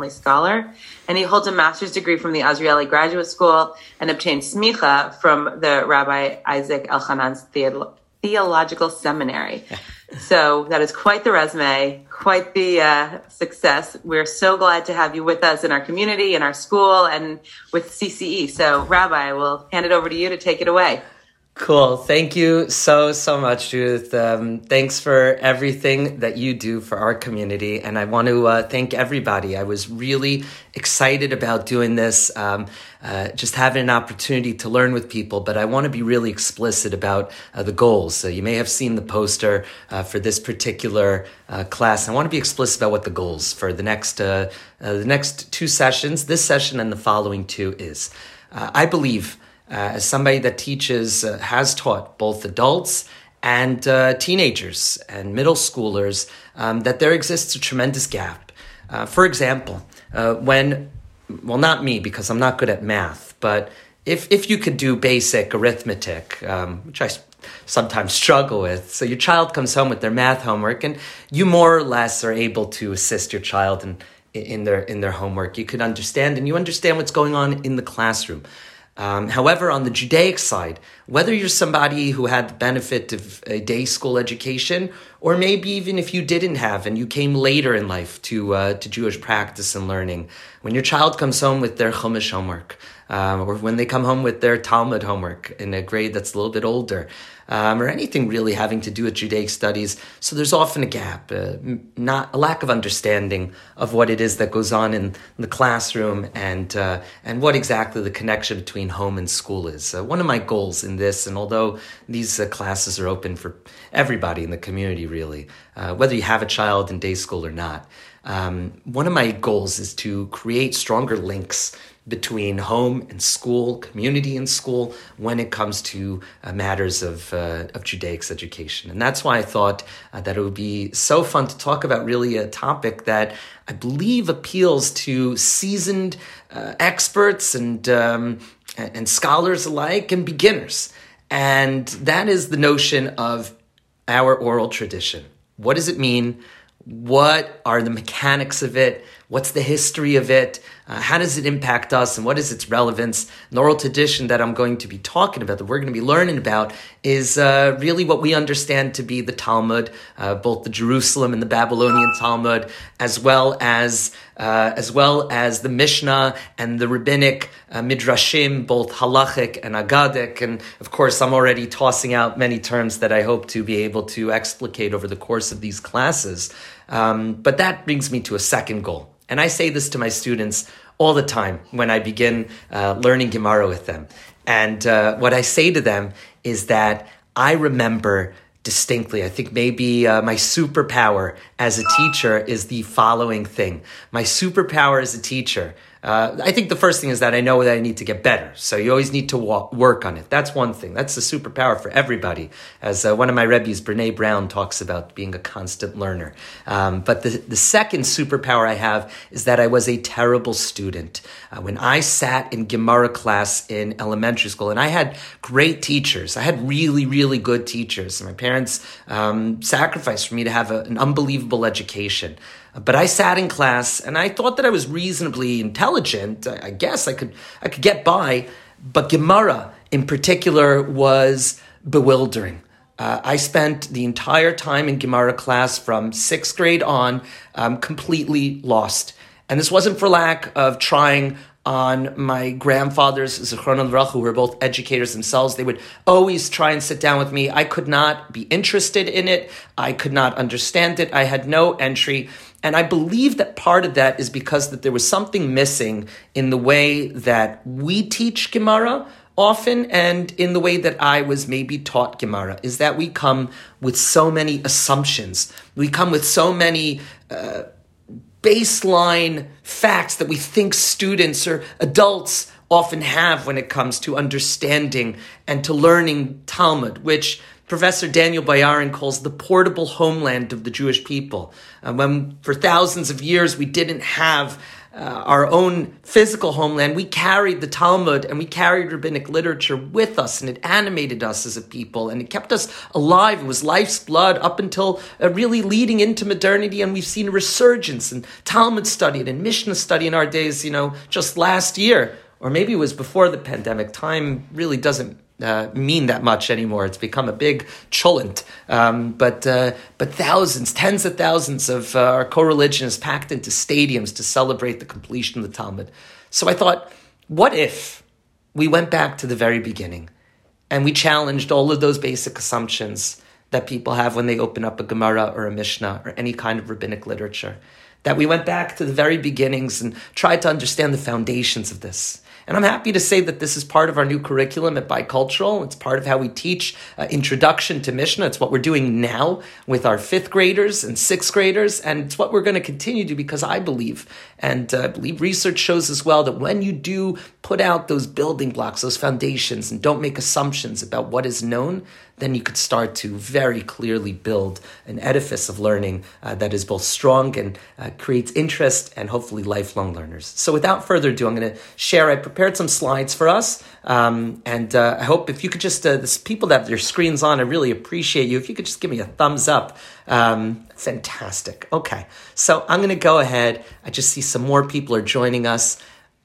family scholar, and he holds a master's degree from the Azrieli Graduate School and obtained smicha from the Rabbi Isaac Elchanan's Theological Seminary. so that is quite the resume, quite the uh, success. We're so glad to have you with us in our community, in our school, and with CCE. So, Rabbi, we'll hand it over to you to take it away. Cool. Thank you so, so much, Judith. Um, thanks for everything that you do for our community. And I want to uh, thank everybody. I was really excited about doing this, um, uh, just having an opportunity to learn with people. But I want to be really explicit about uh, the goals. So you may have seen the poster uh, for this particular uh, class. I want to be explicit about what the goals for the next, uh, the next two sessions, this session and the following two is. I believe as somebody that teaches, uh, has taught both adults and uh, teenagers and middle schoolers, um, that there exists a tremendous gap. Uh, for example, uh, when, well, not me because I'm not good at math, but if, if you could do basic arithmetic, um, which I sometimes struggle with. So your child comes home with their math homework, and you more or less are able to assist your child in, in their in their homework. You could understand, and you understand what's going on in the classroom. Um, however, on the Judaic side, whether you're somebody who had the benefit of a day school education, or maybe even if you didn't have and you came later in life to uh, to Jewish practice and learning, when your child comes home with their Chumash homework, um, or when they come home with their Talmud homework in a grade that's a little bit older, um, or anything really having to do with Judaic studies. So there's often a gap, uh, not a lack of understanding of what it is that goes on in, the classroom and uh, and what exactly the connection between home and school is. Uh, one of my goals in this, and although these uh, classes are open for everybody in the community, really, uh, whether you have a child in day school or not. Um, one of my goals is to create stronger links between home and school, community and school, when it comes to uh, matters of, uh, of Judaic education. And that's why I thought uh, that it would be so fun to talk about really a topic that I believe appeals to seasoned uh, experts and, um, and scholars alike and beginners. And that is the notion of our oral tradition. What does it mean? What are the mechanics of it? What's the history of it? Uh, how does it impact us? And what is its relevance? The oral tradition that I'm going to be talking about, that we're going to be learning about, is uh, really what we understand to be the Talmud, uh, both the Jerusalem and the Babylonian Talmud, as well as uh, as well as the Mishnah and the rabbinic uh, midrashim, both halachic and agadic. And of course, I'm already tossing out many terms that I hope to be able to explicate over the course of these classes. Um, but that brings me to a second goal. And I say this to my students all the time when I begin uh, learning Gemara with them. And uh, what I say to them is that I remember distinctly. I think maybe uh, my superpower as a teacher is the following thing. My superpower as a teacher uh, I think the first thing is that I know that I need to get better. So you always need to walk, work on it. That's one thing. That's the superpower for everybody. As uh, one of my Rebbe's, Brene Brown, talks about being a constant learner. Um, but the, the second superpower I have is that I was a terrible student. Uh, when I sat in Gemara class in elementary school, and I had great teachers, I had really, really good teachers. My parents um, sacrificed for me to have a, an unbelievable education. But I sat in class and I thought that I was reasonably intelligent. I guess I could I could get by, but Gemara in particular was bewildering. Uh, I spent the entire time in Gemara class from sixth grade on um, completely lost. And this wasn't for lack of trying on my grandfather's Zichron and who were both educators themselves. They would always try and sit down with me. I could not be interested in it. I could not understand it. I had no entry. And I believe that part of that is because that there was something missing in the way that we teach Gemara often and in the way that I was maybe taught Gemara is that we come with so many assumptions. We come with so many uh, baseline facts that we think students or adults often have when it comes to understanding and to learning Talmud, which Professor Daniel Boyarin calls the portable homeland of the Jewish people. Uh, when for thousands of years we didn't have uh, our own physical homeland, we carried the Talmud and we carried rabbinic literature with us, and it animated us as a people, and it kept us alive. It was life's blood up until uh, really leading into modernity, and we've seen a resurgence in Talmud study and Mishnah study in our days. You know, just last year, or maybe it was before the pandemic. Time really doesn't uh, mean that much anymore. It's become a big cholent. Um, but uh, but thousands, tens of thousands of uh, our co-religionists packed into stadiums to celebrate the completion of the Talmud. So I thought, what if we went back to the very beginning and we challenged all of those basic assumptions that people have when they open up a Gemara or a Mishnah or any kind of rabbinic literature? That we went back to the very beginnings and tried to understand the foundations of this and I'm happy to say that this is part of our new curriculum at Bicultural. It's part of how we teach uh, introduction to Mishnah. It's what we're doing now with our fifth graders and sixth graders. And it's what we're going to continue to because I believe, and uh, I believe research shows as well, that when you do put out those building blocks, those foundations, and don't make assumptions about what is known, then you could start to very clearly build an edifice of learning uh, that is both strong and uh, creates interest and hopefully lifelong learners. So, without further ado, I'm going to share. I prepared some slides for us, um, and uh, I hope if you could just, uh, this people that have their screens on, I really appreciate you. If you could just give me a thumbs up, um, fantastic. Okay, so I'm going to go ahead. I just see some more people are joining us.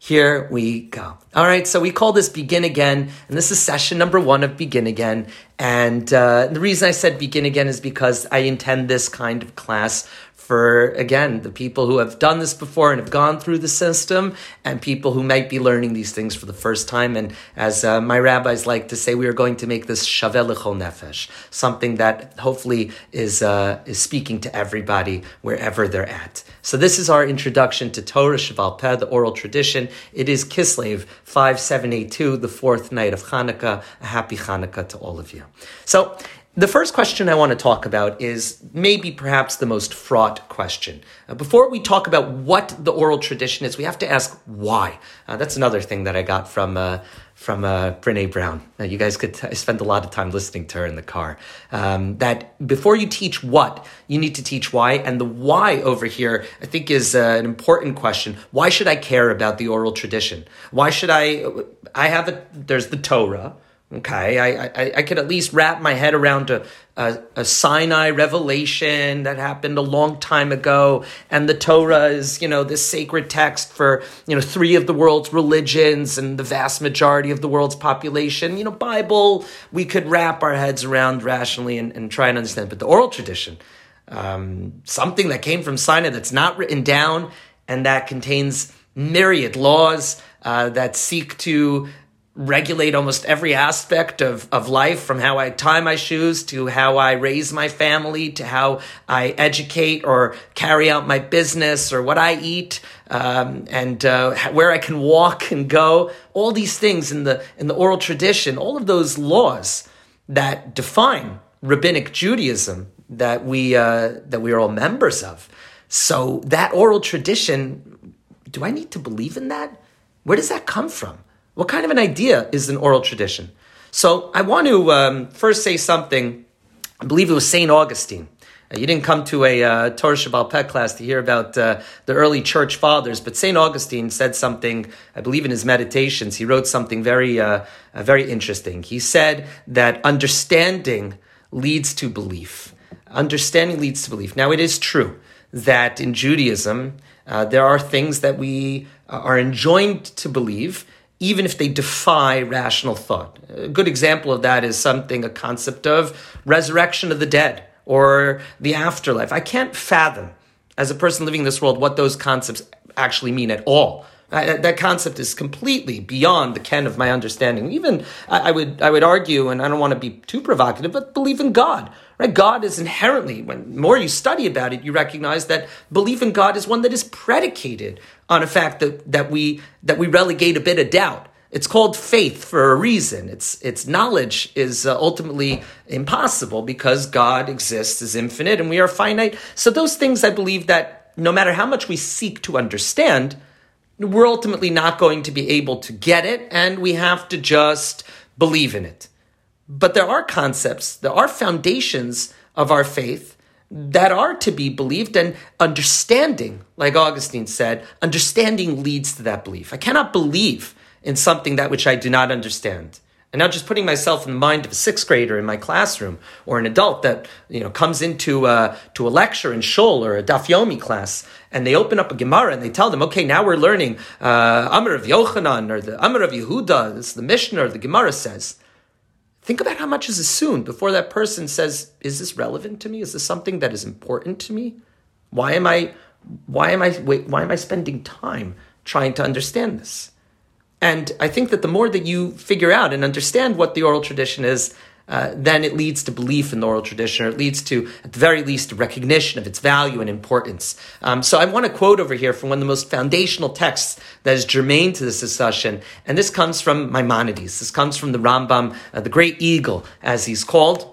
Here we go. All right, so we call this Begin Again, and this is session number one of Begin Again. And uh, the reason I said Begin Again is because I intend this kind of class for, again, the people who have done this before and have gone through the system, and people who might be learning these things for the first time. And as uh, my rabbis like to say, we are going to make this Shaveh L'chol Nefesh, something that hopefully is, uh, is speaking to everybody wherever they're at. So this is our introduction to Torah Sheba'al Peh, the oral tradition. It is Kislev 5782, the fourth night of Hanukkah. A happy Hanukkah to all of you. So the first question I want to talk about is maybe perhaps the most fraught question. Uh, before we talk about what the oral tradition is, we have to ask why. Uh, that's another thing that I got from uh, from uh, Brene Brown. you guys could t- spend a lot of time listening to her in the car. Um, that before you teach what, you need to teach why, and the why over here, I think, is uh, an important question. Why should I care about the oral tradition? Why should I? I have a. There's the Torah Okay, I, I, I could at least wrap my head around a, a, a, Sinai revelation that happened a long time ago, and the Torah is, you know, this sacred text for, you know, three of the world's religions and the vast majority of the world's population. You know, Bible, we could wrap our heads around rationally and, and try and understand. But the oral tradition, um, something that came from Sinai that's not written down and that contains myriad laws uh, that seek to regulate almost every aspect of, of life from how I tie my shoes to how I raise my family to how I educate or carry out my business or what I eat um, and uh, where I can walk and go. All these things in the in the oral tradition, all of those laws that define rabbinic Judaism that we uh, that we are all members of. So that oral tradition, do I need to believe in that? Where does that come from? What kind of an idea is an oral tradition? So I want to um, first say something. I believe it was St. Augustine. Uh, you didn't come to a uh, Torah Sheba'al Peh class to hear about uh, the early church fathers, but St. Augustine said something, I believe in his meditations, he wrote something very, uh, uh, very interesting. He said that understanding leads to belief. Understanding leads to belief. Now, it is true that in Judaism, uh, there are things that we are enjoined to believe, even if they defy rational thought. A good example of that is something, a concept of resurrection of the dead or the afterlife. I can't fathom, as a person living in this world, what those concepts actually mean at all. I, that concept is completely beyond the ken of my understanding. Even I, I, would I would argue, and I don't want to be too provocative, but believe in God. Right? God is inherently, when more you study about it, you recognize that belief in God is one that is predicated on a fact that, that we that we relegate a bit of doubt. It's called faith for a reason. It's its knowledge is uh, ultimately impossible because God exists as infinite and we are finite. So those things I believe that no matter how much we seek to understand, we're ultimately not going to be able to get it and we have to just believe in it. But there are concepts, there are foundations of our faith that are to be believed and understanding, like Augustine said, understanding leads to that belief. I cannot believe in something that which I do not understand. And not just putting myself in the mind of a sixth grader in my classroom or an adult that you know comes into a, to a lecture in shul or a daf yomi class, and they open up a Gemara and they tell them, okay, now we're learning uh, Amr of Yochanan or the Amr of Yehuda. Is the Mishnah or the Gemara says. Think about how much is assumed before that person says, "Is this relevant to me? Is this something that is important to me? Why am I, why am I, wait, why am I spending time trying to understand this?" And I think that the more that you figure out and understand what the oral tradition is, uh, then it leads to belief in the oral tradition, or it leads to, at the very least, recognition of its value and importance. Um, so I want to quote over here from one of the most foundational texts that is germane to this discussion, and this comes from Maimonides. This comes from the Rambam, uh, the Great Eagle, as he's called.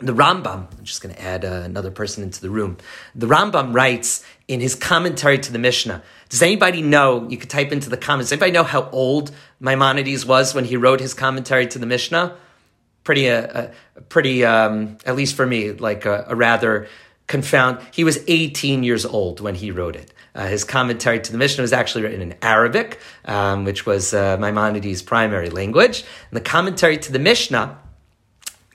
The Rambam, I'm just going to add uh, another person into the room. The Rambam writes in his commentary to the Mishnah. Does anybody know? You could type into the comments. Does anybody know how old Maimonides was when he wrote his commentary to the Mishnah? Pretty, uh, uh, pretty, um, at least for me, like a, a, rather confound. He was 18 years old when he wrote it. Uh, his commentary to the Mishnah was actually written in Arabic, um, which was uh, Maimonides' primary language. And the commentary to the Mishnah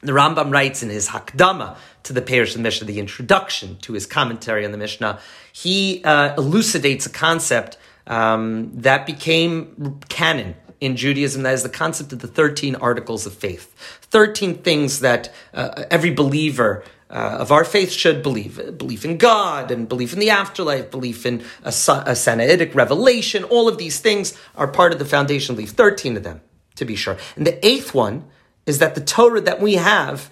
the Rambam writes in his Hakdama to the Perish Mishnah, the introduction to his commentary on the Mishnah, he uh, elucidates a concept um, that became canon in Judaism. That is the concept of the 13 articles of faith. 13 things that uh, every believer uh, of our faith should believe. Belief in God and belief in the afterlife, belief in a, a Sinaitic revelation. All of these things are part of the foundation belief. 13 of them, to be sure. And the eighth one is that the Torah that we have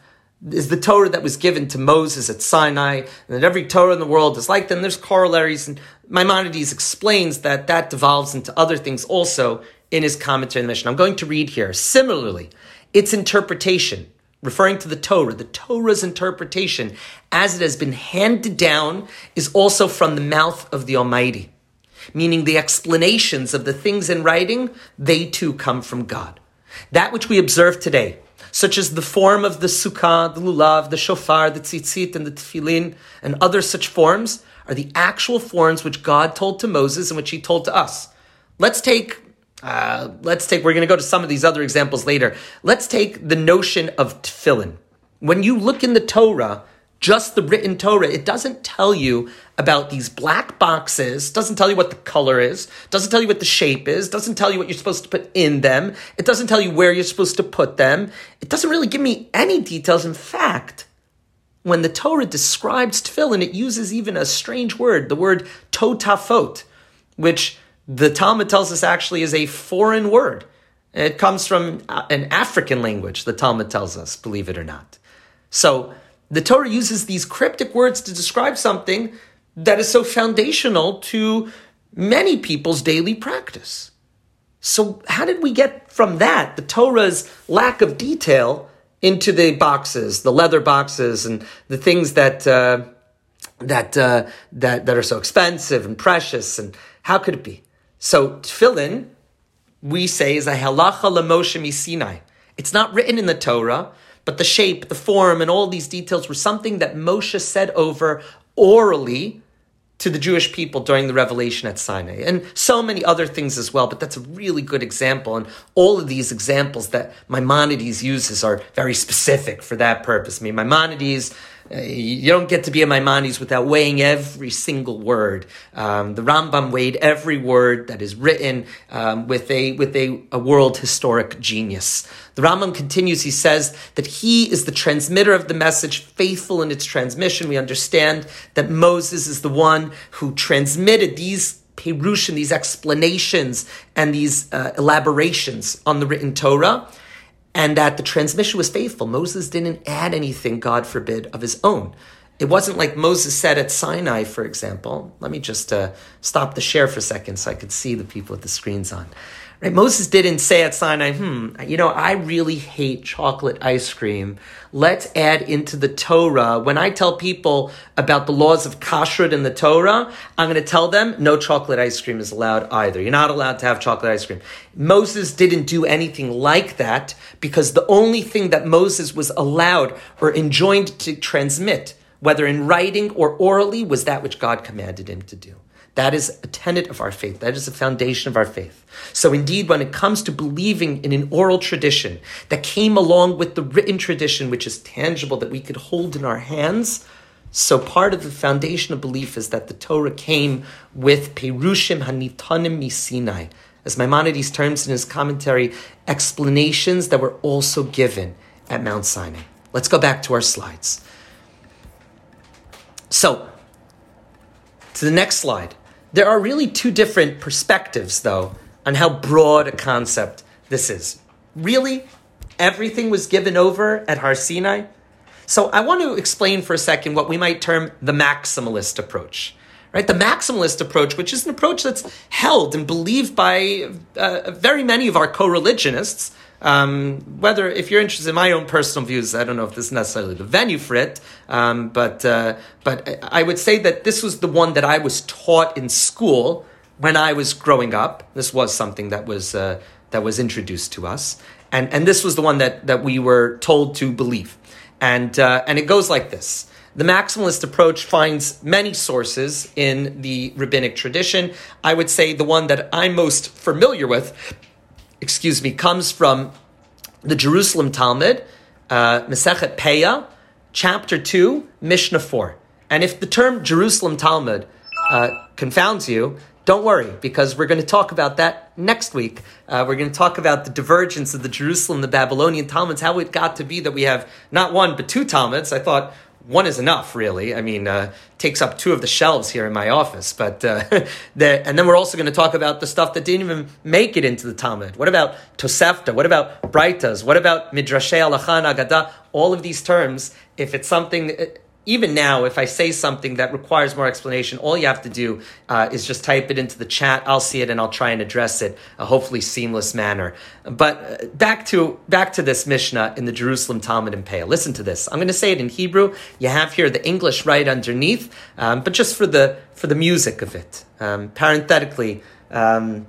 is the Torah that was given to Moses at Sinai, and that every Torah in the world is like them. There's corollaries, and Maimonides explains that that devolves into other things also in his commentary on the Mishnah. I'm going to read here. Similarly, its interpretation, referring to the Torah, the Torah's interpretation, as it has been handed down, is also from the mouth of the Almighty, meaning the explanations of the things in writing, they too come from God. That which we observe today, such as the form of the sukkah, the lulav, the shofar, the tzitzit, and the tefillin, and other such forms, are the actual forms which God told to Moses and which He told to us. Let's take, uh, let's take. We're going to go to some of these other examples later. Let's take the notion of tefillin. When you look in the Torah, just the written Torah. It doesn't tell you about these black boxes, doesn't tell you what the color is, doesn't tell you what the shape is, doesn't tell you what you're supposed to put in them, it doesn't tell you where you're supposed to put them. It doesn't really give me any details. In fact, when the Torah describes tefillin, it uses even a strange word, the word totafot, which the Talmud tells us actually is a foreign word. It comes from an African language, the Talmud tells us, believe it or not. So, the Torah uses these cryptic words to describe something that is so foundational to many people's daily practice. So, how did we get from that, the Torah's lack of detail, into the boxes, the leather boxes, and the things that uh, that uh, that that are so expensive and precious? And how could it be? So, tefillin, we say, is a halacha lemoshe Sinai. It's not written in the Torah, but the shape, the form, and all these details were something that Moshe said over orally to the Jewish people during the revelation at Sinai, and so many other things as well. But that's a really good example, and all of these examples that Maimonides uses are very specific for that purpose. I mean, Maimonides you don't get to be a Maimonides without weighing every single word. Um, the Rambam weighed every word that is written um, with a with a, a world historic genius. The Rambam continues. He says that he is the transmitter of the message, faithful in its transmission. We understand that Moses is the one who transmitted these Perushim, these explanations and these uh, elaborations on the written Torah and that the transmission was faithful. Moses didn't add anything, God forbid, of his own. It wasn't like Moses said at Sinai, for example. Let me just uh, stop the share for a second so I could see the people with the screens on. Right? Moses didn't say at Sinai, hmm, you know, I really hate chocolate ice cream. Let's add into the Torah. When I tell people about the laws of kashrut in the Torah, I'm going to tell them no chocolate ice cream is allowed either. You're not allowed to have chocolate ice cream. Moses didn't do anything like that because the only thing that Moses was allowed or enjoined to transmit whether in writing or orally, was that which God commanded him to do. That is a tenet of our faith. That is the foundation of our faith. So indeed, when it comes to believing in an oral tradition that came along with the written tradition, which is tangible, that we could hold in our hands, so part of the foundation of belief is that the Torah came with Perushim Hanitanim Misinai. As Maimonides terms in his commentary, explanations that were also given at Mount Sinai. Let's go back to our slides. So, to the next slide. There are really two different perspectives, though, on how broad a concept this is. Really, everything was given over at Har Sinai. So I want to explain for a second what we might term the maximalist approach. Right, the maximalist approach, which is an approach that's held and believed by uh, very many of our co-religionists, um, whether, if you're interested in my own personal views, I don't know if this is necessarily the venue for it, um, but uh, but I would say that this was the one that I was taught in school when I was growing up. This was something that was uh, that was introduced to us, and and this was the one that that we were told to believe, and uh, and it goes like this. The maximalist approach finds many sources in the rabbinic tradition. I would say the one that I'm most familiar with excuse me, comes from the Jerusalem Talmud, uh, Masechet Peah, chapter 2, Mishnah 4. And if the term Jerusalem Talmud uh, confounds you, don't worry, because we're going to talk about that next week. Uh, we're going to talk about the divergence of the Jerusalem, the Babylonian Talmuds, how it got to be that we have not one, but two Talmuds. I thought one is enough, really. I mean, uh, takes up two of the shelves here in my office. But uh, the, and then we're also going to talk about the stuff that didn't even make it into the Talmud. What about Tosefta? What about Braitas? What about Midrashei Alachan Agada? All of these terms, if it's something even now, if I say something that requires more explanation, all you have to do uh, is just type it into the chat. I'll see it and I'll try and address it a hopefully seamless manner. But uh, back to back to this Mishnah in the Jerusalem Talmud and Peah. Listen to this. I'm going to say it in Hebrew. You have here the English right underneath, um, but just for the for the music of it. Um, parenthetically, um,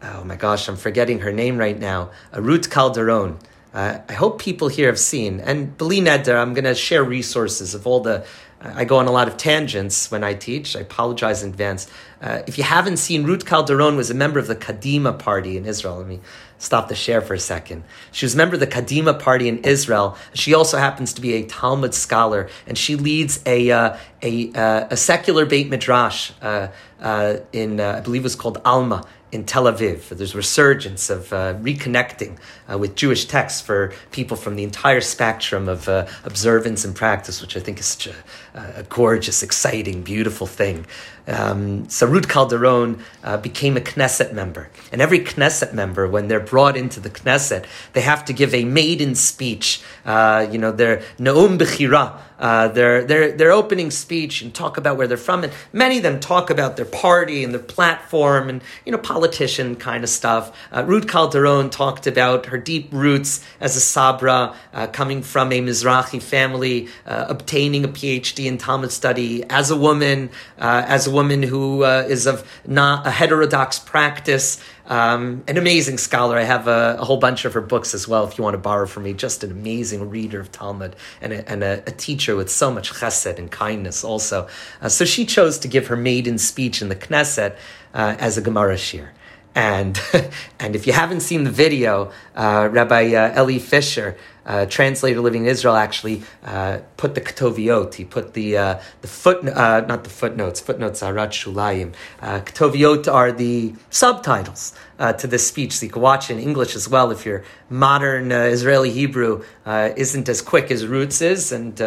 oh my gosh, I'm forgetting her name right now. Ruth Calderon. Uh, I hope people here have seen. And Beli Neder, I'm going to share resources of all the. I go on a lot of tangents when I teach. I apologize in advance. Uh, if you haven't seen, Ruth Calderon was a member of the Kadima party in Israel. Let me stop the share for a second. She was a member of the Kadima party in Israel. She also happens to be a Talmud scholar, and she leads a uh, a, uh, a secular Beit Midrash uh, uh, in I believe it was called Alma in Tel Aviv. There's resurgence of uh, reconnecting uh, with Jewish texts for people from the entire spectrum of uh, observance and practice, which I think is such a, a gorgeous, exciting, beautiful thing. Um, so Ruth Calderon uh, became a Knesset member. And every Knesset member, when they're brought into the Knesset, they have to give a maiden speech, uh, you know, their Naum Bechira, uh, their, their, their opening speech and talk about where they're from. And many of them talk about their party and their platform and, you know, politician kind of stuff. Uh, Ruth Calderon talked about her deep roots as a Sabra, uh, coming from a Mizrahi family, uh, obtaining a PhD in Talmud study as a woman, uh, as a woman who uh, is of not a heterodox practice. Um, an amazing scholar. I have a, a, whole bunch of her books as well. If you want to borrow from me, just an amazing reader of Talmud and a, and a, a teacher with so much chesed and kindness. Also, uh, so she chose to give her maiden speech in the Knesset uh, as a Gemara shiur. And and if you haven't seen the video, uh, Rabbi uh, Elli Fischer, uh, translator living in Israel, actually uh, put the ketoviot. He put the uh, the foot uh, not the footnotes. Footnotes are shulayim. ketoviot are the subtitles to this speech, so you can watch in English as well if your modern Israeli Hebrew isn't as quick as Ruth's is, and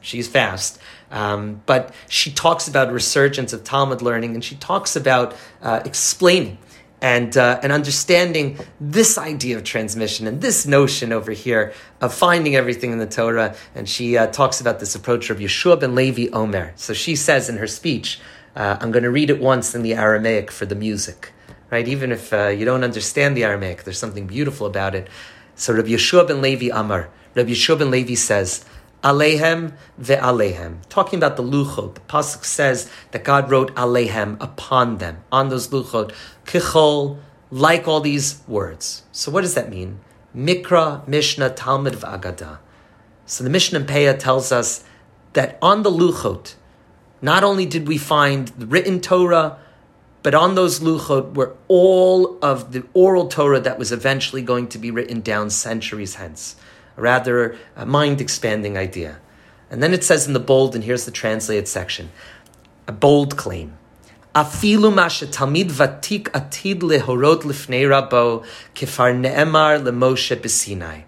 she's fast. Um, but she talks about resurgence of Talmud learning, and she talks about explaining and uh, and understanding this idea of transmission and this notion over here of finding everything in the Torah. And she uh, talks about this approach of Yehoshua ben Levi Omer. So she says in her speech, uh, I'm going to read it once in the Aramaic for the music, right? Even if uh, you don't understand the Aramaic, there's something beautiful about it. So Rabbi Yehoshua ben Levi Amar, Rabbi Yehoshua ben Levi says. Alehem ve'alehem. Talking about the luchot, the pasuk says that God wrote alehem upon them, on those luchot, kichol, like all these words. So what does that mean? Mikra, Mishnah, Talmud, Agada. So the Mishnah Peah tells us that on the Luchot, not only did we find the written Torah, but on those Luchot were all of the oral Torah that was eventually going to be written down centuries hence. Rather a rather uh, mind expanding idea. And then it says in the bold, and here's the translated section a bold claim. Afilu vatik atid lehorot lifnei rabo ne'emar lemoshe.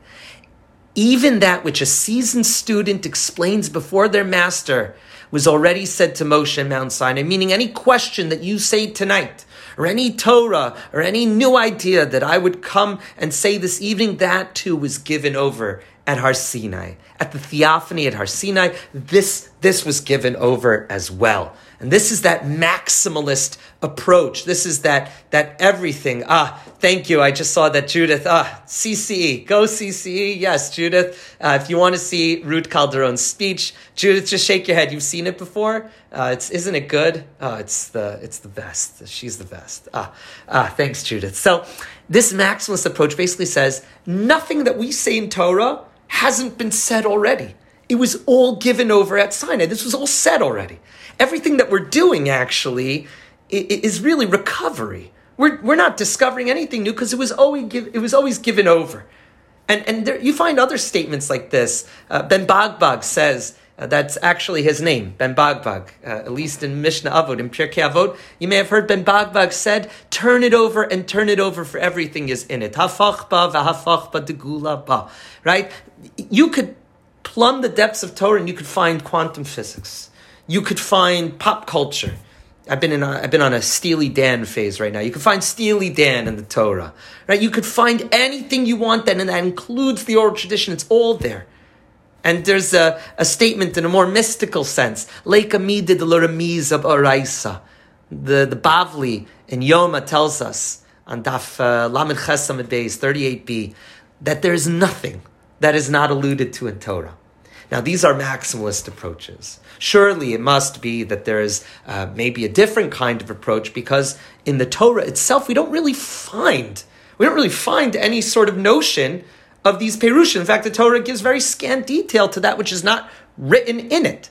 Even that which a seasoned student explains before their master was already said to Moshe Mount Sinai, meaning any question that you say tonight, or any Torah, or any new idea that I would come and say this evening, that too was given over at Har Sinai. At the theophany at Har Sinai, this, this was given over as well. And this is that maximalist approach. This is that, that everything. Ah, thank you. I just saw that Judith. Ah, CCE. Go CCE. Yes, Judith. Uh, if you want to see Ruth Calderon's speech, Judith, just shake your head. You've seen it before. Uh, it's, isn't it good? Oh, it's the, it's the best. She's the best. Ah, ah, thanks, Judith. So this maximalist approach basically says nothing that we say in Torah hasn't been said already. It was all given over at Sinai. This was all said already everything that we're doing actually is really recovery. We're, we're not discovering anything new because it was always it was always given over. And, and there, you find other statements like this. Uh, ben Bagbag says, uh, that's actually his name, Ben Bagbag. Uh, at least in Mishnah Avot, in Pirkei Avot, you may have heard Ben Bagbag said, "Turn it over and turn it over, for everything is in it." Right? You could plumb the depths of Torah and you could find quantum physics you could find pop culture. I've been in a, I've been on a Steely Dan phase right now. You can find Steely Dan in the Torah, right? You could find anything you want then, and that includes the oral tradition. It's all there. And there's a, a statement in a more mystical sense. Leika midid l'ramiz of Araisa. The, the Bavli in Yoma tells us on Daf uh, Lamed Chesam Beis 38b that there is nothing that is not alluded to in Torah. Now, these are maximalist approaches. Surely it must be that there is uh, maybe a different kind of approach because in the Torah itself, we don't really find, we don't really find any sort of notion of these perushim. In fact, the Torah gives very scant detail to that which is not written in it.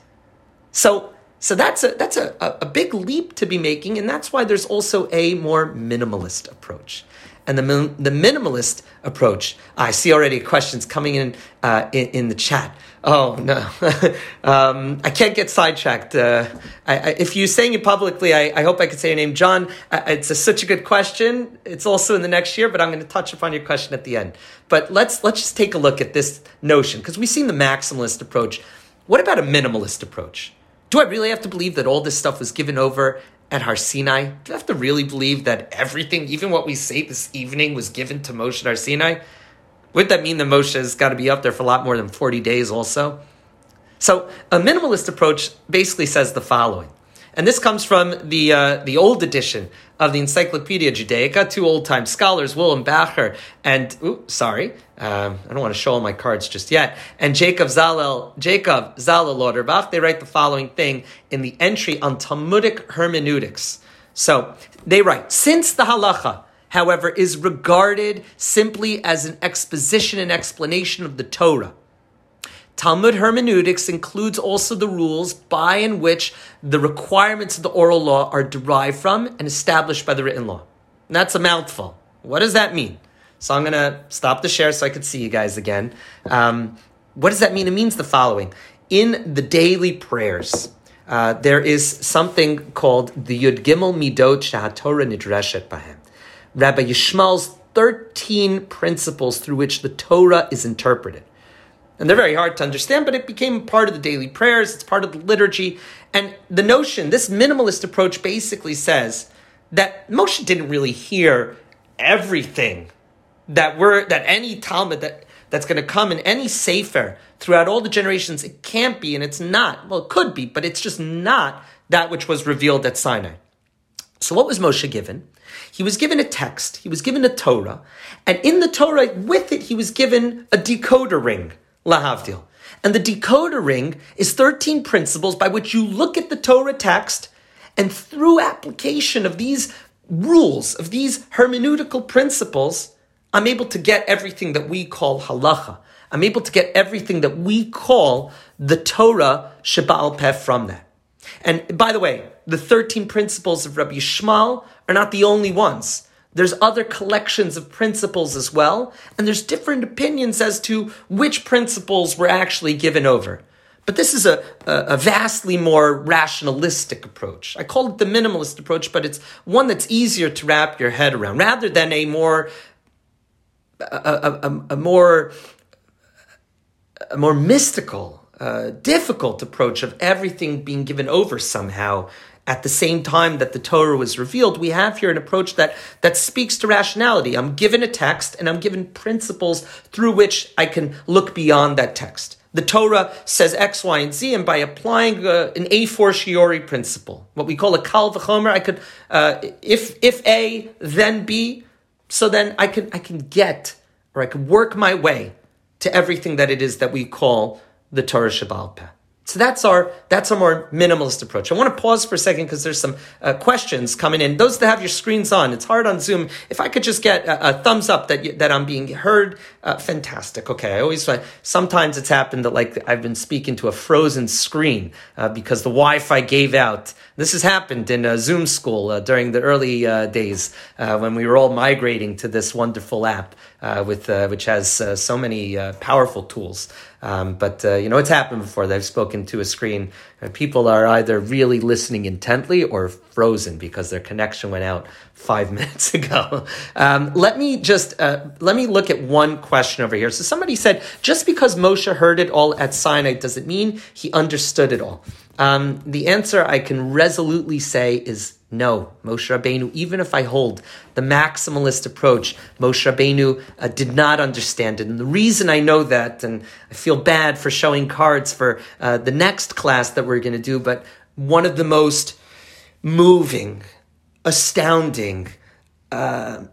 So, so that's a that's a, a big leap to be making, and that's why there's also a more minimalist approach and the, the minimalist approach. I see already questions coming in uh, in, in, the chat. Oh no, um, I can't get sidetracked. Uh, I, I, if you're saying it publicly, I, I, hope I could say your name, John. it's a, such a good question. It's also in the next year, but I'm going to touch upon your question at the end. But let's let's just take a look at this notion because we've seen the maximalist approach. What about a minimalist approach? Do I really have to believe that all this stuff was given over at Har Sinai? Do you have to really believe that everything, even what we say this evening, was given to Moshe at Har Sinai? Would that mean that Moshe has got to be up there for a lot more than 40 days also? So a minimalist approach basically says the following. And this comes from the, uh, the old edition of the Encyclopedia Judaica, two old time scholars, Wilhelm Bacher and, ooh, sorry, um, I don't want to show all my cards just yet, and Jacob Zallel, Jacob Zallel Lauterbach, they write the following thing in the entry on Talmudic hermeneutics. So they write, since the halacha, however, is regarded simply as an exposition and explanation of the Torah, Talmud hermeneutics includes also the rules by and which the requirements of the oral law are derived from and established by the written law. And that's a mouthful. What does that mean? So I'm going to stop the share so I could see you guys again. Um, what does that mean? It means the following. In the daily prayers, uh, there is something called the Yud Gimel Midot Shahatorah Nidreshet Bahem. Rabbi Yishmael's 13 principles through which the Torah is interpreted. And they're very hard to understand, but it became part of the daily prayers, it's part of the liturgy. And the notion, this minimalist approach basically says that Moshe didn't really hear everything that we're that any Talmud that that's going to come in any sefer throughout all the generations. It can't be, and it's not. Well, it could be, but it's just not that which was revealed at Sinai. So, what was Moshe given? He was given a text. He was given a Torah, and in the Torah, with it, he was given a decoder ring lahavdil. And the decoder ring is 13 principles by which you look at the Torah text and through application of these rules, of these hermeneutical principles, I'm able to get everything that we call halacha. I'm able to get everything that we call the Torah Sheba'al Peh from that. And by the way, the 13 principles of Rabbi Yishmael are not the only ones. There's other collections of principles as well, and there's different opinions as to which principles were actually given over. But this is a, a, vastly more rationalistic approach. I call it the minimalist approach, but it's one that's easier to wrap your head around rather than a more a, a, a more a more mystical, uh, difficult approach of everything being given over somehow at the same time that the Torah was revealed, we have here an approach that, that speaks to rationality. I'm given a text and I'm given principles through which I can look beyond that text. The Torah says X, Y, and Z, and by applying uh, an a fortiori principle, what we call a kal v'chomer, I could, uh, if if A, then B, so then I can I can get or I can work my way to everything that it is that we call the Torah Peh. So that's our that's our more minimalist approach. I want to pause for a second because there's some uh, questions coming in. Those that have your screens on, it's hard on Zoom. If I could just get a, a thumbs up that you, that I'm being heard, uh, fantastic. Okay, I always sometimes it's happened that like I've been speaking to a frozen screen uh, because the Wi-Fi gave out. This has happened in uh, Zoom school uh, during the early uh, days when we were all migrating to this wonderful app with which has so many powerful tools. Um, but uh, you know, it's happened before. That I've spoken to a screen. And people are either really listening intently or frozen because their connection went out five minutes ago. Um, let me just uh, let me look at one question over here. So somebody said, just because Moshe heard it all at Sinai, does it mean he understood it all? Um, the answer I can resolutely say is no, Moshe Rabbeinu, even if I hold the maximalist approach, Moshe Rabbeinu uh, did not understand it. And the reason I know that, and I feel bad for showing cards for uh, the next class that we're going to do, but one of the most moving, astounding, uh,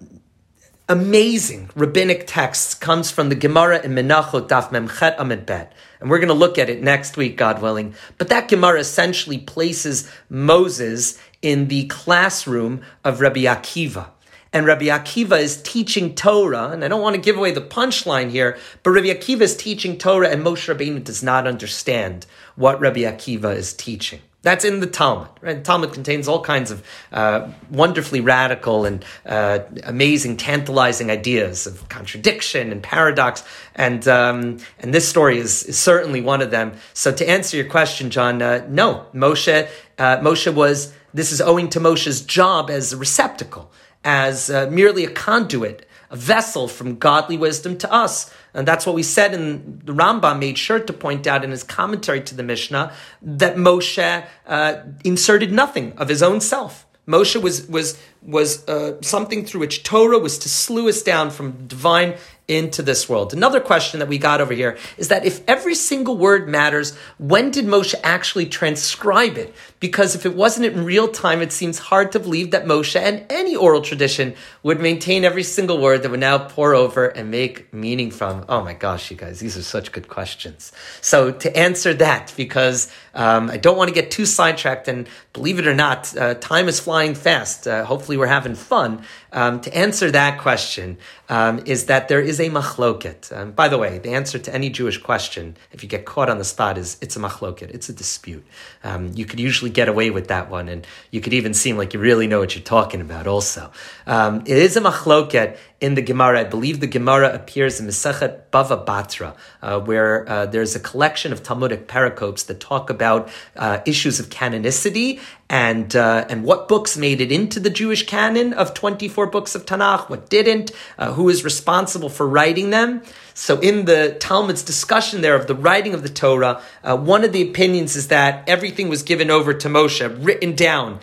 amazing rabbinic texts comes from the Gemara in Menachot Daf Memchet Amid Bet. And we're going to look at it next week, God willing. But that Gemara essentially places Moses in the classroom of Rabbi Akiva. And Rabbi Akiva is teaching Torah, and I don't want to give away the punchline here, but Rabbi Akiva is teaching Torah, and Moshe Rabbeinu does not understand what Rabbi Akiva is teaching. That's in the Talmud. Right? The Talmud contains all kinds of uh, wonderfully radical and uh, amazing, tantalizing ideas of contradiction and paradox, and um, and this story is, is, certainly one of them. So to answer your question, John, uh, no, Moshe uh, Moshe was this is owing to Moshe's job as a receptacle, as uh, merely a conduit, a vessel from godly wisdom to us. And that's what we said, and the Rambam made sure to point out in his commentary to the Mishnah that Moshe uh, inserted nothing of his own self. Moshe was was was uh, something through which Torah was to slew us down from divine into this world. Another question that we got over here is that if every single word matters, when did Moshe actually transcribe it? Because if it wasn't in real time, it seems hard to believe that Moshe and any oral tradition would maintain every single word that would now pour over and make meaning from. Oh my gosh, you guys, these are such good questions. So to answer that, because um, I don't want to get too sidetracked, and believe it or not, uh, time is flying fast. Uh, hopefully, we're having fun. Um, to answer that question um, is that there is a machloket. Um, by the way, the answer to any Jewish question, if you get caught on the spot, is it's a machloket. It's a dispute. Um, you could usually get away with that one, and you could even seem like you really know what you're talking about. Also, um, it is a machloket in the Gemara. I believe the Gemara appears in Mesechet Bava Batra, uh, where uh, there's a collection of Talmudic pericopes that talk about uh, issues of canonicity and uh, and what books made it into the Jewish canon of 24 books of Tanakh, what didn't, uh, who is responsible for writing them. So in the Talmud's discussion there of the writing of the Torah, uh, one of the opinions is that everything was given over to Moshe, written down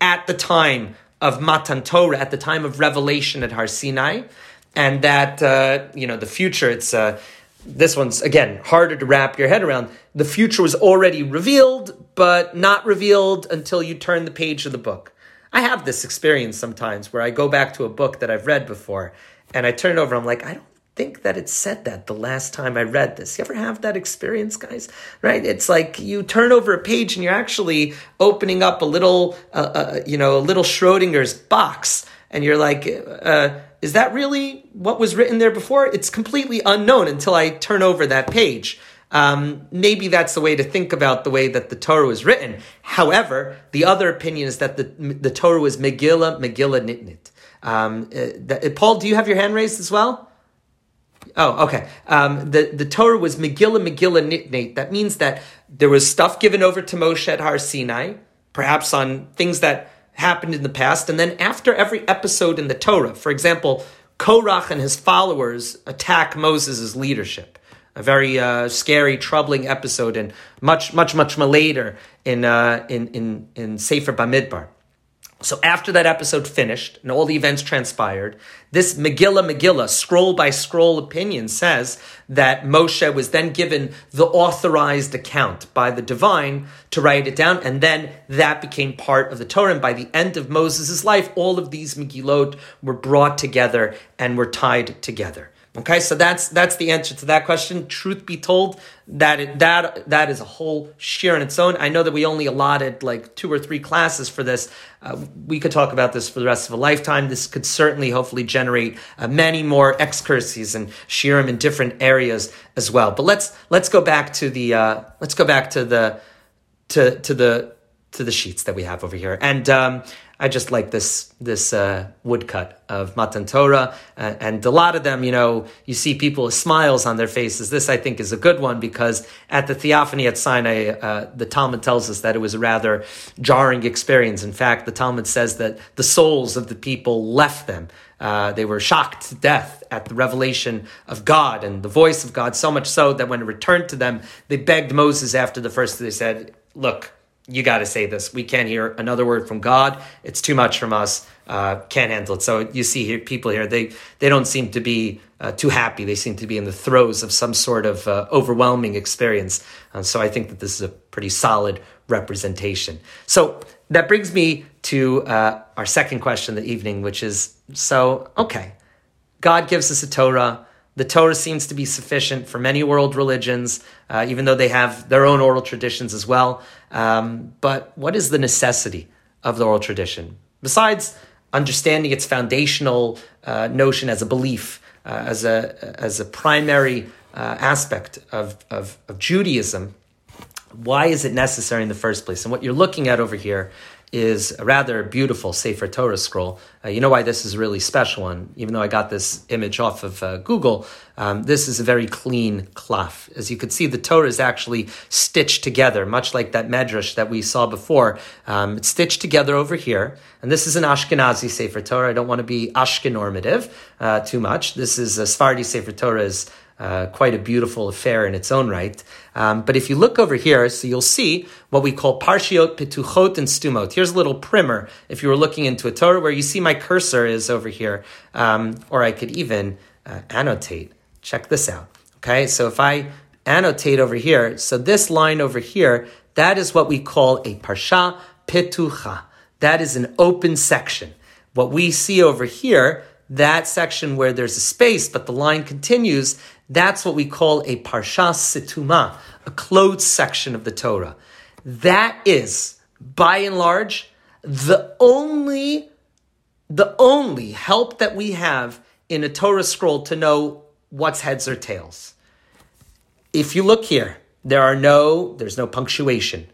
at the time of Matan Torah at the time of revelation at Har Sinai, and that uh, you know the future. It's uh, this one's again harder to wrap your head around. The future was already revealed, but not revealed until you turn the page of the book. I have this experience sometimes where I go back to a book that I've read before, and I turn it over. I'm like, I don't think that it said that the last time I read this. You ever have that experience, guys? Right? It's like you turn over a page and you're actually opening up a little, uh, uh, you know, a little Schrodinger's box. and you're like, uh, is that really what was written there before? It's completely unknown until I turn over that page. Um, maybe that's the way to think about the way that the Torah was written. However, the other opinion is that the, the Torah was Megillah, Megillah Nitnit. Um, uh, Paul, do you have your hand raised as well? Oh, okay. Um, the, the Torah was Megillah, Megillah Nitnit. That means that there was stuff given over to Moshe at Har Sinai, perhaps on things that happened in the past. And then after every episode in the Torah, for example, Korach and his followers attack Moses' leadership a very uh, scary, troubling episode, and much, much, much later in uh, in in in Sefer Bamidbar. So after that episode finished and all the events transpired, this Megillah Megillah, scroll by scroll opinion says that Moshe was then given the authorized account by the divine to write it down, and then that became part of the Torah. And by the end of Moses' life, all of these Megillot were brought together and were tied together. Okay, so that's that's the answer to that question. Truth be told, that that that is a whole shiur in its own. I know that we only allotted like two or three classes for this. Uh, we could talk about this for the rest of a lifetime. This could certainly, hopefully, generate uh, many more excursions and shiurim in different areas as well. But let's let's go back to the uh, let's go back to the to to the to the sheets that we have over here and. Um, I just like this this uh, woodcut of Matan Torah, uh, and a lot of them, you know, you see people with smiles on their faces. This, I think, is a good one because at the theophany at Sinai, uh, the Talmud tells us that it was a rather jarring experience. In fact, the Talmud says that the souls of the people left them. Uh, they were shocked to death at the revelation of God and the voice of God, so much so that when it returned to them, they begged Moses after the first. They said, "Look." You got to say this. We can't hear another word from God. It's too much from us. Uh, can't handle it. So you see here, people here, they, they don't seem to be uh, too happy. They seem to be in the throes of some sort of uh, overwhelming experience. Uh, so I think that this is a pretty solid representation. So that brings me to uh, our second question of the evening, which is so, okay, God gives us a Torah. The Torah seems to be sufficient for many world religions, uh, even though they have their own oral traditions as well. Um, but what is the necessity of the oral tradition? Besides understanding its foundational uh, notion as a belief, uh, as, a, as a primary uh, aspect of, of, of Judaism, why is it necessary in the first place? And what you're looking at over here is a rather beautiful Sefer Torah scroll. Uh, you know why this is a really special one? Even though I got this image off of uh, Google, um, this is a very clean cloth. As you could see, the Torah is actually stitched together, much like that medrash that we saw before. Um, it's stitched together over here. And this is an Ashkenazi Sefer Torah. I don't want to be Ashkenormative uh, too much. This is a Sephardi Sefer Torah is uh, quite a beautiful affair in its own right. Um, but if you look over here, so you'll see what we call parshiot, petuchot, and stumot. Here's a little primer if you were looking into a Torah where you see my cursor is over here, um, or I could even uh, annotate. Check this out. Okay, so if I annotate over here, so this line over here, that is what we call a parsha petucha. That is an open section. What we see over here, that section where there's a space, but the line continues, that's what we call a parsha situma, a closed section of the Torah. That is, by and large, the only, the only help that we have in a Torah scroll to know what's heads or tails. If you look here, there are no, there's no punctuation.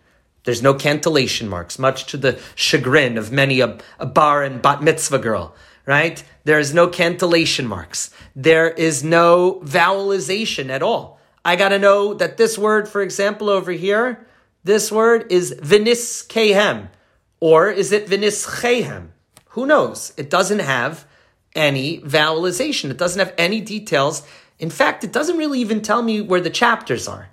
There's no cantillation marks, much to the chagrin of many a, a bar and bat mitzvah girl right? There is no cantillation marks. There is no vowelization at all. I got to know that this word, for example, over here, this word is vinis kehem, or is it vinis chehem? Who knows? It doesn't have any vowelization. It doesn't have any details. In fact, it doesn't really even tell me where the chapters are.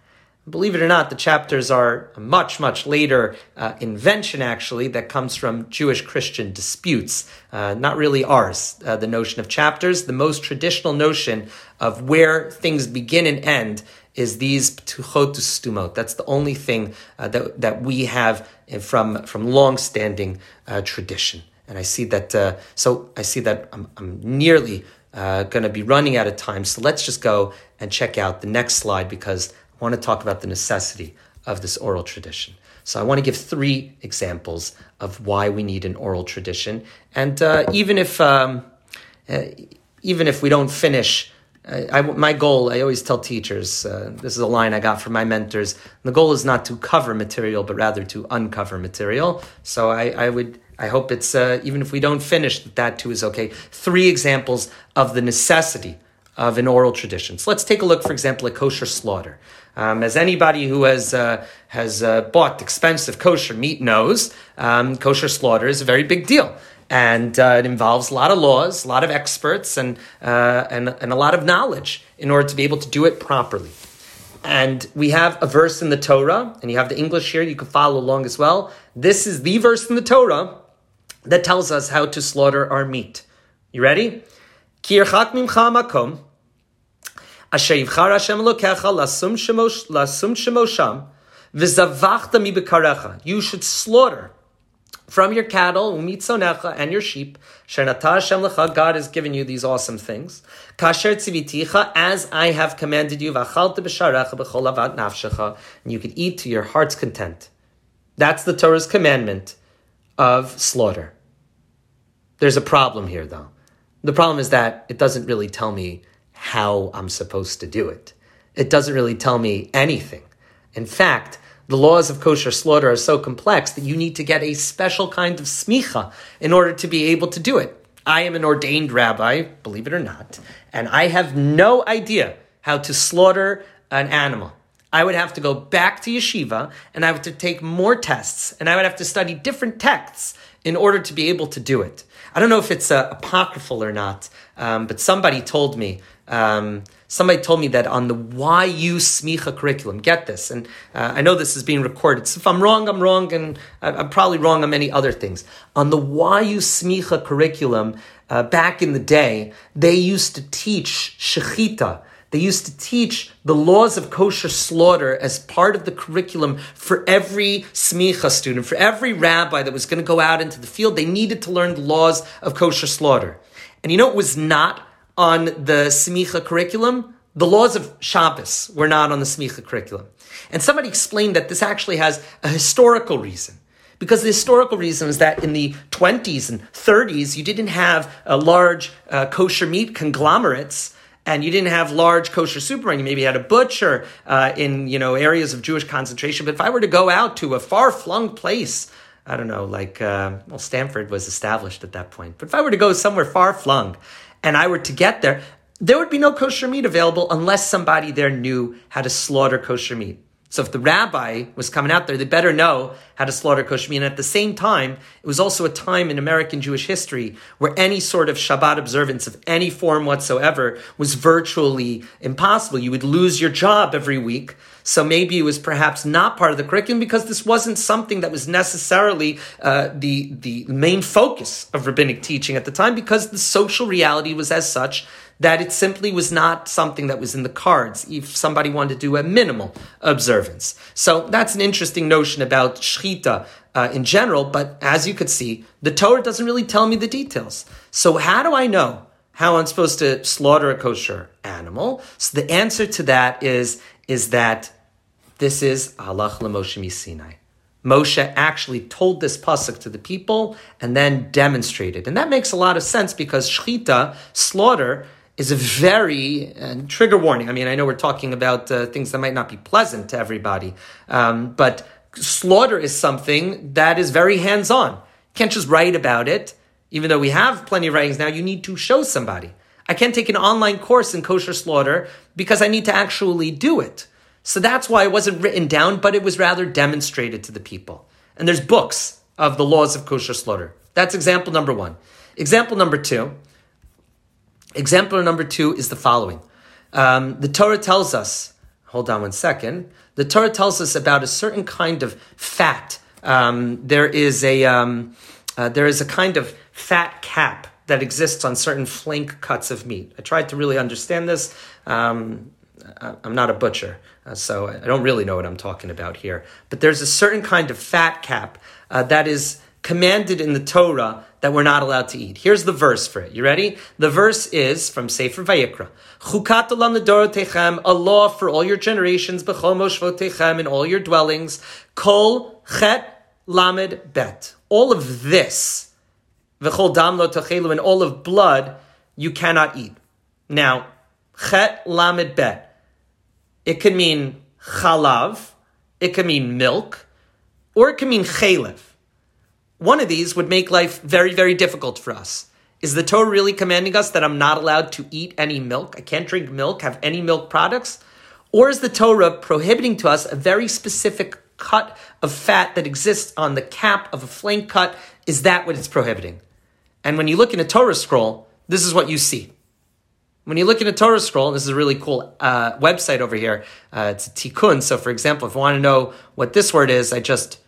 Believe it or not, the chapters are a much, much later uh, invention, actually, that comes from Jewish Christian disputes, uh, not really ours. Uh, the notion of chapters, the most traditional notion of where things begin and end is these ptuchot stumot. That's the only thing uh, that, that we have from, from long-standing uh, tradition. And I see that, uh, so I see that I'm, I'm nearly going to be running out of time. So let's just go and check out the next slide because I want to talk about the necessity of this oral tradition. So I want to give three examples of why we need an oral tradition. And uh, even if um, uh, even if we don't finish, uh, I, my goal, I always tell teachers, uh, this is a line I got from my mentors, the goal is not to cover material, but rather to uncover material. So I, I would, I hope it's, uh, even if we don't finish, that, that too is okay. Three examples of the necessity of an oral tradition. So let's take a look, for example, at kosher slaughter. Um, as anybody who has uh, has uh, bought expensive kosher meat knows, um, kosher slaughter is a very big deal and uh, it involves a lot of laws, a lot of experts, and, uh, and, and a lot of knowledge in order to be able to do it properly. And we have a verse in the Torah, and you have the English here, you can follow along as well. This is the verse in the Torah that tells us how to slaughter our meat. You ready? Asher yivchar Hashem lokecha lasum shemosham, v'zavachta mi bekarecha. You should slaughter from your cattle, umitzonecha, and your sheep, shenata Hashem lecha, God has given you these awesome things. Kasher tziviticha, as I have commanded you, v'achalta b'sharecha b'chol avat nafshecha, and you could eat to your heart's content. That's the Torah's commandment of slaughter. There's a problem here, though. The problem is that it doesn't really tell me how I'm supposed to do it. It doesn't really tell me anything. In fact, the laws of kosher slaughter are so complex that you need to get a special kind of smicha in order to be able to do it. I am an ordained rabbi, believe it or not, and I have no idea how to slaughter an animal. I would have to go back to yeshiva and I would have to take more tests and I would have to study different texts in order to be able to do it. I don't know if it's uh, apocryphal or not, um, but somebody told me um, somebody told me that on the YU Smicha curriculum, get this, and uh, I know this is being recorded. So if I'm wrong, I'm wrong, and I'm probably wrong on many other things. On the YU Smicha curriculum, uh, back in the day, they used to teach Shechita. They used to teach the laws of kosher slaughter as part of the curriculum for every smicha student, for every rabbi that was going to go out into the field. They needed to learn the laws of kosher slaughter. And you know, it was not on the Smicha curriculum, the laws of Shabbos were not on the Smicha curriculum. And somebody explained that this actually has a historical reason. Because the historical reason is that in the 20s and 30s, you didn't have large uh, kosher meat conglomerates and you didn't have large kosher supermarket. You maybe had a butcher uh, in you know areas of Jewish concentration. But if I were to go out to a far flung place, I don't know, like uh, well, Stanford was established at that point. But if I were to go somewhere far flung and I were to get there, there would be no kosher meat available unless somebody there knew how to slaughter kosher meat. So if the rabbi was coming out there, they better know how to slaughter kosher meat. And at the same time, it was also a time in American Jewish history where any sort of Shabbat observance of any form whatsoever was virtually impossible. You would lose your job every week. So maybe it was perhaps not part of the curriculum because this wasn't something that was necessarily uh, the the main focus of rabbinic teaching at the time because the social reality was as such that it simply was not something that was in the cards if somebody wanted to do a minimal observance. So that's an interesting notion about shchita uh, in general, but as you could see, the Torah doesn't really tell me the details. So how do I know how I'm supposed to slaughter a kosher animal? So the answer to that is, is that this is halach Moshe Sinai. Moshe actually told this pasuk to the people and then demonstrated. And that makes a lot of sense because shchita, slaughter, is a very and trigger warning. I mean, I know we're talking about uh, things that might not be pleasant to everybody, um, but slaughter is something that is very hands on. Can't just write about it. Even though we have plenty of writings now, you need to show somebody. I can't take an online course in kosher slaughter because I need to actually do it. So that's why it wasn't written down, but it was rather demonstrated to the people. And there's books of the laws of kosher slaughter. That's example number one. Example number two Example number two is the following. Um, the Torah tells us, hold on one second, the Torah tells us about a certain kind of fat. Um, there is a um, uh, there is a kind of fat cap that exists on certain flank cuts of meat. I tried to really understand this. Um, I'm not a butcher, uh, so I don't really know what I'm talking about here. But there's a certain kind of fat cap uh, that is commanded in the Torah that we're not allowed to eat. Here's the verse for it. You ready? The verse is from Sefer Vayikra. Chukat olam a law for all your generations, moshvotechem, in all your dwellings. Kol chet lamed bet. All of this, v'chol dam lo techelu, and all of blood, you cannot eat. Now, chet lamed bet. It can mean chalav, it can mean milk, or it can mean chalev. One of these would make life very, very difficult for us. Is the Torah really commanding us that I'm not allowed to eat any milk? I can't drink milk, have any milk products? Or is the Torah prohibiting to us a very specific cut of fat that exists on the cap of a flank cut? Is that what it's prohibiting? And when you look in a Torah scroll, this is what you see. When you look in a Torah scroll, this is a really cool uh, website over here. Uh, it's a tikkun. So, for example, if I want to know what this word is, I just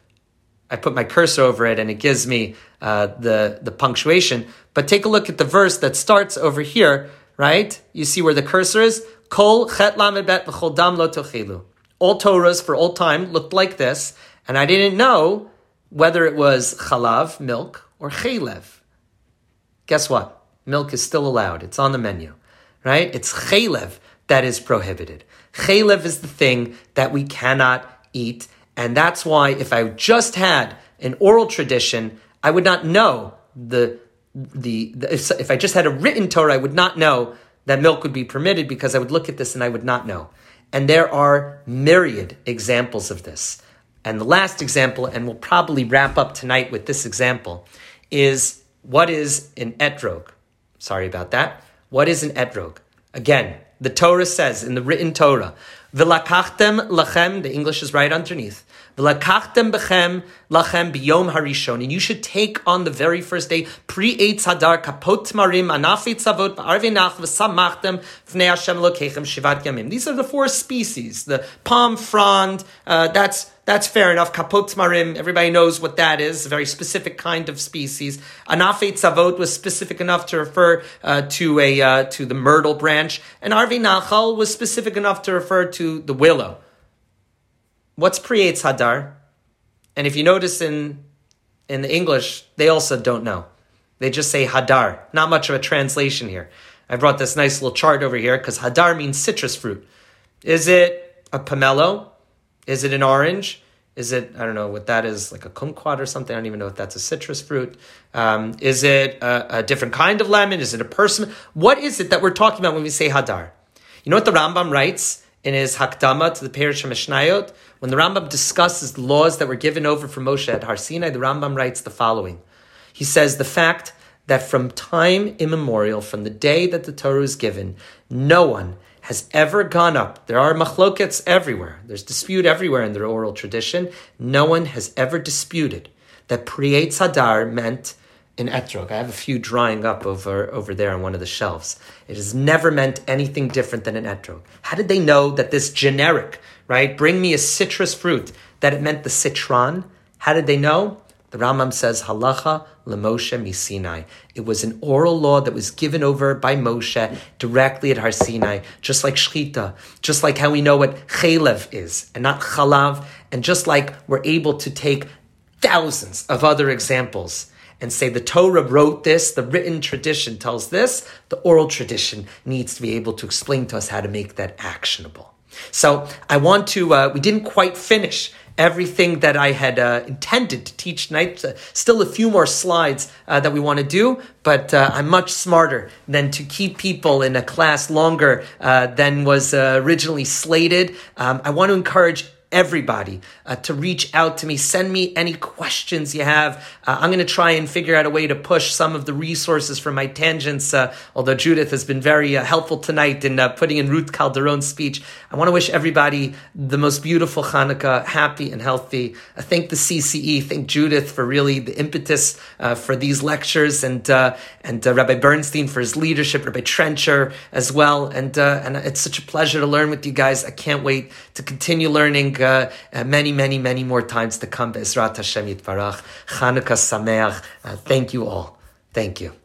I put my cursor over it and it gives me uh, the, the punctuation. But take a look at the verse that starts over here, right? You see where the cursor is? Kol chet dam lo. All Torahs for all time looked like this, and I didn't know whether it was chalav, milk, or chalev. Guess what? Milk is still allowed. It's on the menu, right? It's chalev that is prohibited. Chalev is the thing that we cannot eat and that's why if I just had an oral tradition, I would not know the, the, the if, if I just had a written Torah, I would not know that milk would be permitted because I would look at this and I would not know. And there are myriad examples of this. And the last example, and we'll probably wrap up tonight with this example, is what is an etrog? Sorry about that. What is an etrog? Again, the Torah says in the written Torah, V'lakachtem lachem, the English is right underneath. Harishon. And you should take on the very first day, pre eitz hadar kapot marim anafei tzavot ba'arvei nach v'samachtem lokechem shivat yamim. These are the four species. The palm frond, uh, that's that's fair enough. Kapot marim, everybody knows what that is, a very specific kind of species. Anafet tzavot was specific enough to refer uh, to a uh, to the myrtle branch, and arvi nachal was specific enough to refer to the willow. What's pre-eitz hadar? And if you notice in in the English, they also don't know. They just say hadar. Not much of a translation here. I brought this nice little chart over here because hadar means citrus fruit. Is it a pomelo? Is it an orange? Is it, I don't know what that is, like a kumquat or something? I don't even know if that's a citrus fruit. Um, is it a, a, different kind of lemon? Is it a person? What is it that we're talking about when we say hadar? You know what the Rambam writes in his Hakdama to the Parish Perish Mishnayot? When the Rambam discusses the laws that were given over for Moshe at Har Sinai, the Rambam writes the following. He says the fact that from time immemorial, from the day that the Torah was given, no one has ever gone up. There are machlokets everywhere. There's dispute everywhere in the oral tradition. No one has ever disputed that Priyet Sadar meant an etrog. I have a few drying up over, over there on one of the shelves. It has never meant anything different than an etrog. How did they know that this generic, right, bring me a citrus fruit, that it meant the citron? How did they know? The Rambam says halacha lemoshe misinai. It was an oral law that was given over by Moshe directly at Har Sinai, just like shchita, just like how we know what chalev is and not chalav, and just like we're able to take thousands of other examples and say the Torah wrote this, the written tradition tells this, the oral tradition needs to be able to explain to us how to make that actionable. So I want to, uh, we didn't quite finish everything that I had uh, intended to teach tonight. Uh, still a few more slides uh, that we want to do, but uh, I'm much smarter than to keep people in a class longer uh, than was uh, originally slated. Um, I want to encourage everybody uh, to reach out to me. Send me any questions you have. Uh, I'm going to try and figure out a way to push some of the resources for my tangents. Uh, although Judith has been very uh, helpful tonight in uh, putting in Ruth Calderon's speech. I want to wish everybody the most beautiful Hanukkah, happy and healthy. I thank the CCE, thank Judith for really the impetus uh, for these lectures, and and Rabbi Bernstein for his leadership, Rabbi Trencher as well. And and it's such a pleasure to learn with you guys. I can't wait to continue learning uh, uh, many, many, many more times to come. Be'ezrat Hashem Yitvarach. Chanukah Sameach. Uh, thank you all. Thank you.